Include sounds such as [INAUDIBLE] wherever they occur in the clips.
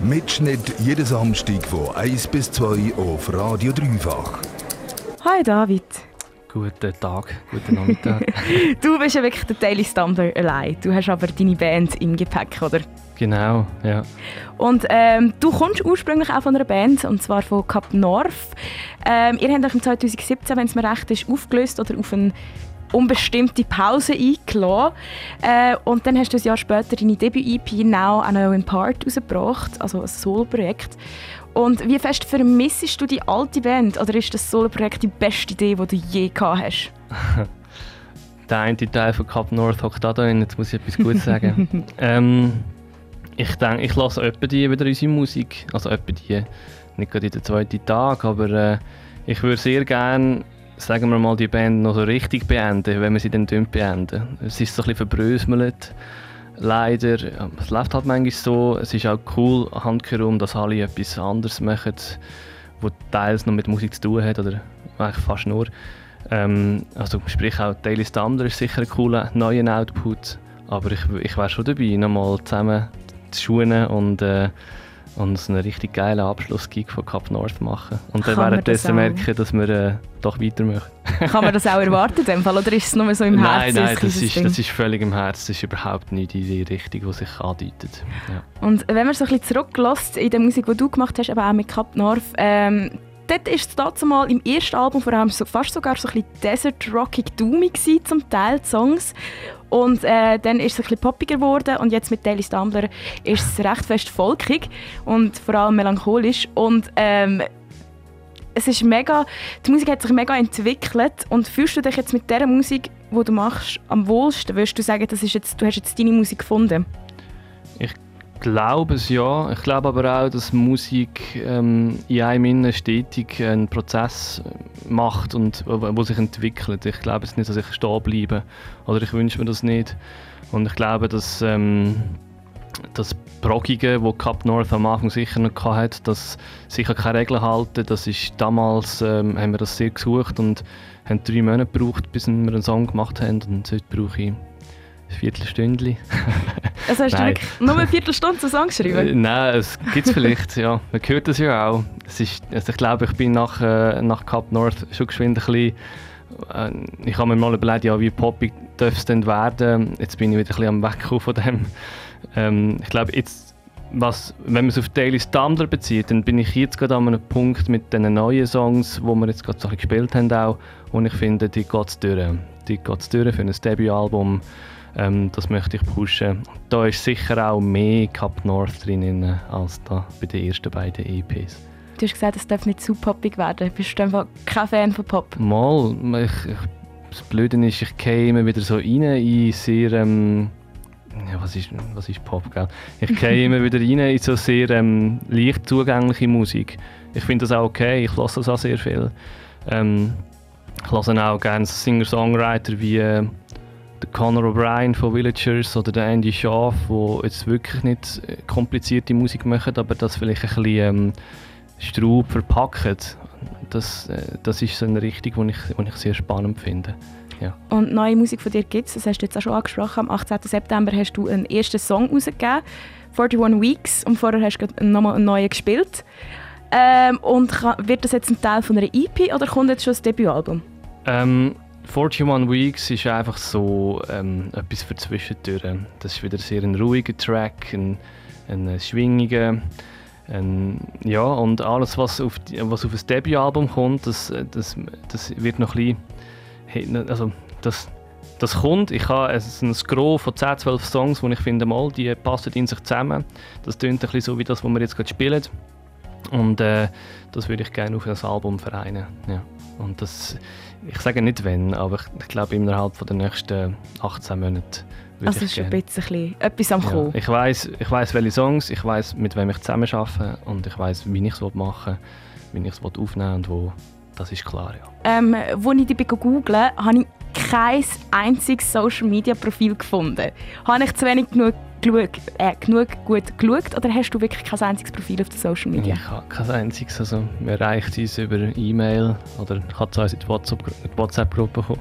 Mitschnitt jeden Samstag von 1 bis 2 auf Radio Dreifach. Hi David. Guten Tag, guten Nachmittag. [LAUGHS] du bist ja wirklich der Daily Stumbler allein. Du hast aber deine Band im Gepäck, oder? Genau, ja. Und ähm, du kommst ursprünglich auch von einer Band, und zwar von Cap North. Ähm, ihr habt euch im 2017, wenn es mir recht ist, aufgelöst oder auf eine unbestimmte Pause eingeladen. Äh, und dann hast du ein Jahr später deine Debüt-EP «Now I Know in Part» rausgebracht, also ein Solo-Projekt. Und wie fest vermissest du die alte Band? Oder ist das Solo-Projekt die beste Idee, die du je gehabt hast? [LAUGHS] Der eine Teil von Cup North hockt da drin, jetzt muss ich etwas Gutes sagen. [LAUGHS] ähm, ich denke, ich lasse etwa die wieder unsere Musik. Also etwa die, nicht gerade in den zweiten Tag, aber äh, ich würde sehr gerne, sagen wir mal, die Band noch so richtig beenden, wenn wir sie dann beenden. Es ist so ein bisschen verbröselt leider, es läuft halt manchmal so, es ist auch cool handherum, dass alle etwas anderes machen, was teils noch mit Musik zu tun hat, oder eigentlich fast nur. Ähm, also sprich auch Daily Standard ist sicher ein cooler neuer Output, aber ich, ich wäre schon dabei, nochmal zusammen zu schuhen und äh, und einen richtig geilen Abschlussgig von Cup North machen. Und dann währenddessen merken, dass wir äh, doch weitermachen. [LAUGHS] Kann man das auch erwarten in dem Fall, oder ist es nur so im Herzen? Nein, nein, das ist, das ist völlig im Herzen. Das ist überhaupt nicht in die Richtung, die sich andeutet. Ja. Und wenn man so ein bisschen zurücklässt in der Musik, die du gemacht hast, aber auch mit Cup North, ähm, dort war es mal im ersten Album vor allem so, fast sogar so ein bisschen Desert Rockig Doomy zum Teil, die Songs. Und äh, dann ist es ein bisschen poppiger geworden und jetzt mit Daily Stumbler ist es recht fest volkig und vor allem melancholisch. Und ähm, es ist mega, die Musik hat sich mega entwickelt und fühlst du dich jetzt mit der Musik, die du machst, am wohlsten? Würdest du sagen, das ist jetzt, du hast jetzt deine Musik gefunden? Ich glaube es ja. Ich glaube aber auch, dass Musik ähm, in einem innen stetig einen Prozess macht und wo sich entwickelt. Ich glaube es nicht, dass ich stehen bleibe oder ich wünsche mir das nicht. Und ich glaube, dass ähm, das Proggige, wo Cup North am Anfang sicher noch hatte, dass sicher keine Regeln halten, das ist damals ähm, haben wir das sehr gesucht und haben drei Monate gebraucht, bis wir einen Song gemacht haben und heute brauche ich ein Viertelstündchen. [LAUGHS] Also hast du wirklich nur eine Viertelstunde zu Song geschrieben? Äh, nein, es gibt es vielleicht, ja. Man hört das ja auch. Es ist, also ich glaube, ich bin nach, äh, nach Cap North schon geschwind ein bisschen, äh, ich habe mir mal überlegt, ja, wie poppig darf es denn werden. Jetzt bin ich wieder ein bisschen am Wegkommen von dem. Ähm, ich glaube, jetzt, was, wenn man es auf Daily Standard bezieht, dann bin ich jetzt gerade an einem Punkt mit den neuen Songs, die wir jetzt gerade so gespielt haben auch, und ich finde, die geht es durch. Die geht es durch für ein Debütalbum. Ähm, das möchte ich pushen. Da ist sicher auch mehr Cup North drin als da bei den ersten beiden EPs. Du hast gesagt, es darf nicht zu poppig werden. Bist du einfach kein Fan von Pop? Mal. Ich, ich, das Blöde ist, ich gehe immer wieder so rein in sehr... Ähm, ja, was ist, was ist Pop, gell? Ich gehe [LAUGHS] immer wieder rein in so sehr ähm, leicht zugängliche Musik. Ich finde das auch okay, ich lasse das auch sehr viel. Ähm, ich lasse auch gerne Singer-Songwriter wie... Äh, der Conor O'Brien von Villagers oder der Andy Schaaf, die jetzt wirklich nicht äh, komplizierte Musik machen, aber das vielleicht ein bisschen ähm, Straub verpacken. Das, äh, das ist so eine Richtung, die ich, die ich sehr spannend finde. Ja. Und neue Musik von dir gibt es, das hast du jetzt auch schon angesprochen. Am 18. September hast du einen ersten Song rausgegeben, 41 Weeks, und vorher hast du nochmal einen neuen gespielt. Ähm, und wird das jetzt ein Teil von einer EP oder kommt jetzt schon das Debütalbum? Ähm, 41 Weeks ist einfach so ähm, etwas für Zwischentüren. Das ist wieder sehr ein ruhiger Track, ein, ein schwingiger. Ein, ja, und alles, was auf, was auf ein Debütalbum kommt, das, das, das wird noch ein bisschen. Also, das, das kommt. Ich habe ein Gros von 10, 12 Songs, die ich finde, mal, die passen in sich zusammen. Das klingt ein bisschen so wie das, was wir jetzt gerade spielen. Und äh, das würde ich gerne auf ein Album vereinen. Ja. Und das, ich sage nicht wenn, aber ich, ich glaube innerhalb von den nächsten 18 Monaten also ist ein bisschen etwas am ja, Ich weiß, ich weiß, welche Songs, ich weiß, mit wem ich zusammen arbeite und ich weiß, wie ich es machen will, wie ich es aufnehmen und wo. Das ist klar, ja. Ähm, als ich dich google, habe ich kein einziges Social Media Profil gefunden. Habe ich zu wenig genug geschaut, äh, genug gut geschaut oder hast du wirklich kein einziges Profil auf den Social Media? Ich habe kein einziges. Also, man erreicht uns über E-Mail oder hat es uns in die WhatsApp-Gruppe kommen.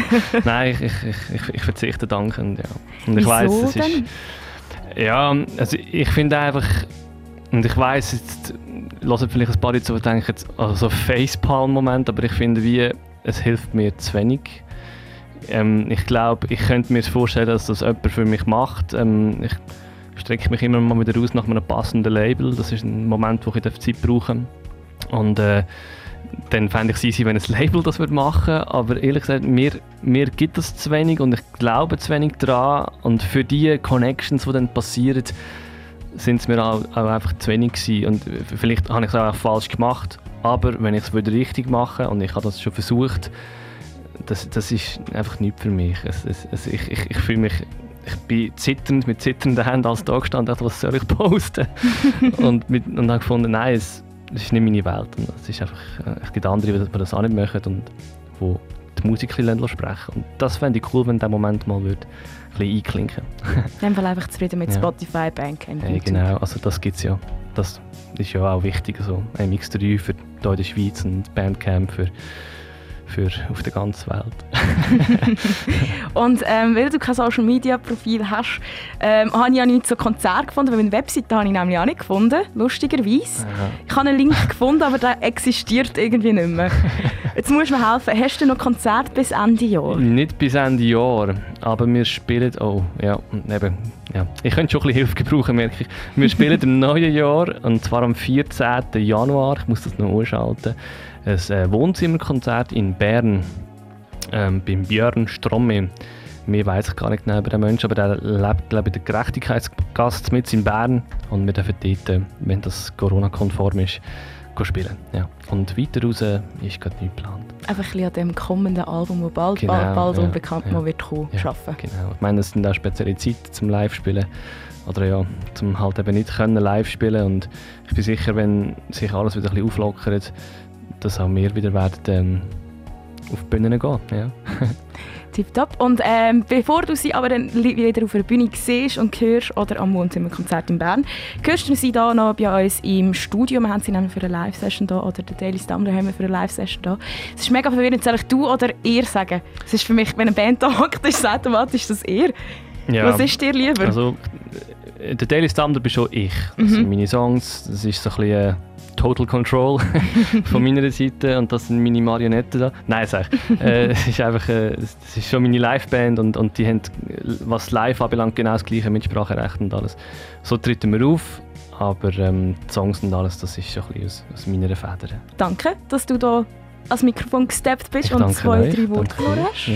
[LAUGHS] Nein, ich, ich, ich, ich, verzichte dankend. Ja. Und ich Wieso weiss, es ist, Ja, also ich finde einfach, und ich weiß jetzt hören vielleicht ein paar Leute so denken, also Facepalm-Moment, aber ich finde, wie, es hilft mir zu wenig. Ähm, ich glaube, ich könnte mir vorstellen, dass das jemand für mich macht. Ähm, ich strecke mich immer mal wieder aus nach einem passenden Label. Das ist ein Moment, wo ich Zeit brauche. Und äh, dann fände ich es easy, wenn ein Label das würde machen Aber ehrlich gesagt, mir, mir gibt das zu wenig und ich glaube zu wenig daran. Und für die Connections, die dann passieren, sind es mir auch, auch, einfach zu wenig gewesen. Und vielleicht habe ich es auch falsch gemacht. Aber wenn ich es richtig mache und ich habe das schon versucht, das, das ist einfach nichts für mich. Es, es, es, ich ich, ich fühle mich ich bin zitternd, mit zitternden Händen als da gestanden, dachte, was soll ich posten? [LAUGHS] und, mit, und habe gefunden, nein, es, das ist nicht meine Welt. Und es, ist einfach, äh, es gibt andere, die das auch nicht machen und wo die Musik sprechen Und das fände ich cool, wenn der Moment mal würde ein bisschen einklinken In dem Fall einfach zufrieden mit ja. Spotify, Bandcamp, hey, Genau, also das gibt es ja. Das ist ja auch wichtig. Also MX3 für hier in der Schweiz und Bandcamp für für auf der ganzen Welt. [LAUGHS] und ähm, weil du kein Social Media Profil hast, ähm, habe ich ja nicht so Konzert gefunden, weil meine Webseite habe ich nämlich auch nicht gefunden, lustigerweise. Aha. Ich habe einen Link gefunden, aber der existiert irgendwie nicht mehr. [LAUGHS] Jetzt musst du mir helfen, hast du noch Konzert bis Ende Jahr? Nicht bis Ende Jahr, aber wir spielen, oh ja, eben, ja. ich könnte schon ein bisschen Hilfe gebrauchen, merke ich. Wir spielen im neuen Jahr, und zwar am 14. Januar, ich muss das noch umschalten, ein äh, Wohnzimmerkonzert in Bern ähm, beim Björn Stromme. Mir weiß ich gar nicht genau über den Menschen, aber der lebt glaube ich, der Gerechtigkeitsgast mit in Bern und wir dürfen dort, äh, wenn das Corona-konform ist, spielen. Ja. Und weiter raus ist gerade nichts geplant. Einfach ein bisschen an dem kommenden Album, das bald, genau, bald, bald ja, unbekannt ja, wird kommen, ja, arbeiten. Genau. Ich meine, es sind auch spezielle Zeiten zum Live-Spielen. Oder ja, zum halt eben nicht können live spielen und ich bin sicher, wenn sich alles wieder ein bisschen auflockert, dass auch wir wieder werden ähm, auf die Bühne gehen. Ja. [LAUGHS] Tipptopp. Und ähm, bevor du sie aber dann wieder auf der Bühne siehst und hörst oder am Wohnzimmerkonzert in Bern, hörst du sie da noch bei uns im Studio. Wir haben sie nämlich für eine Live-Session da oder der Daily Stammer haben wir für eine Live-Session da. Es ist mega verwirrend. Soll ich du oder ihr sagen? Es ist für mich, wenn eine Band da hockt, ist es automatisch das ihr. Ja. Was ist dir lieber? Also, der Daily Stammer bin schon ich. Also mhm. meine Songs, das ist so ein bisschen äh, Total Control [LAUGHS] von meiner Seite und das sind meine Marionetten da. Nein, sag ich. [LAUGHS] äh, es ist einfach, äh, es ist schon meine Liveband und, und die haben, was live anbelangt, genau das gleiche mit Spracherecht und alles. So treten wir auf, aber ähm, die Songs und alles, das ist schon ein bisschen aus, aus meiner Feder. Danke, dass du da ans Mikrofon gesteppt bist ich und zwei, drei Worte verloren hast. Ja.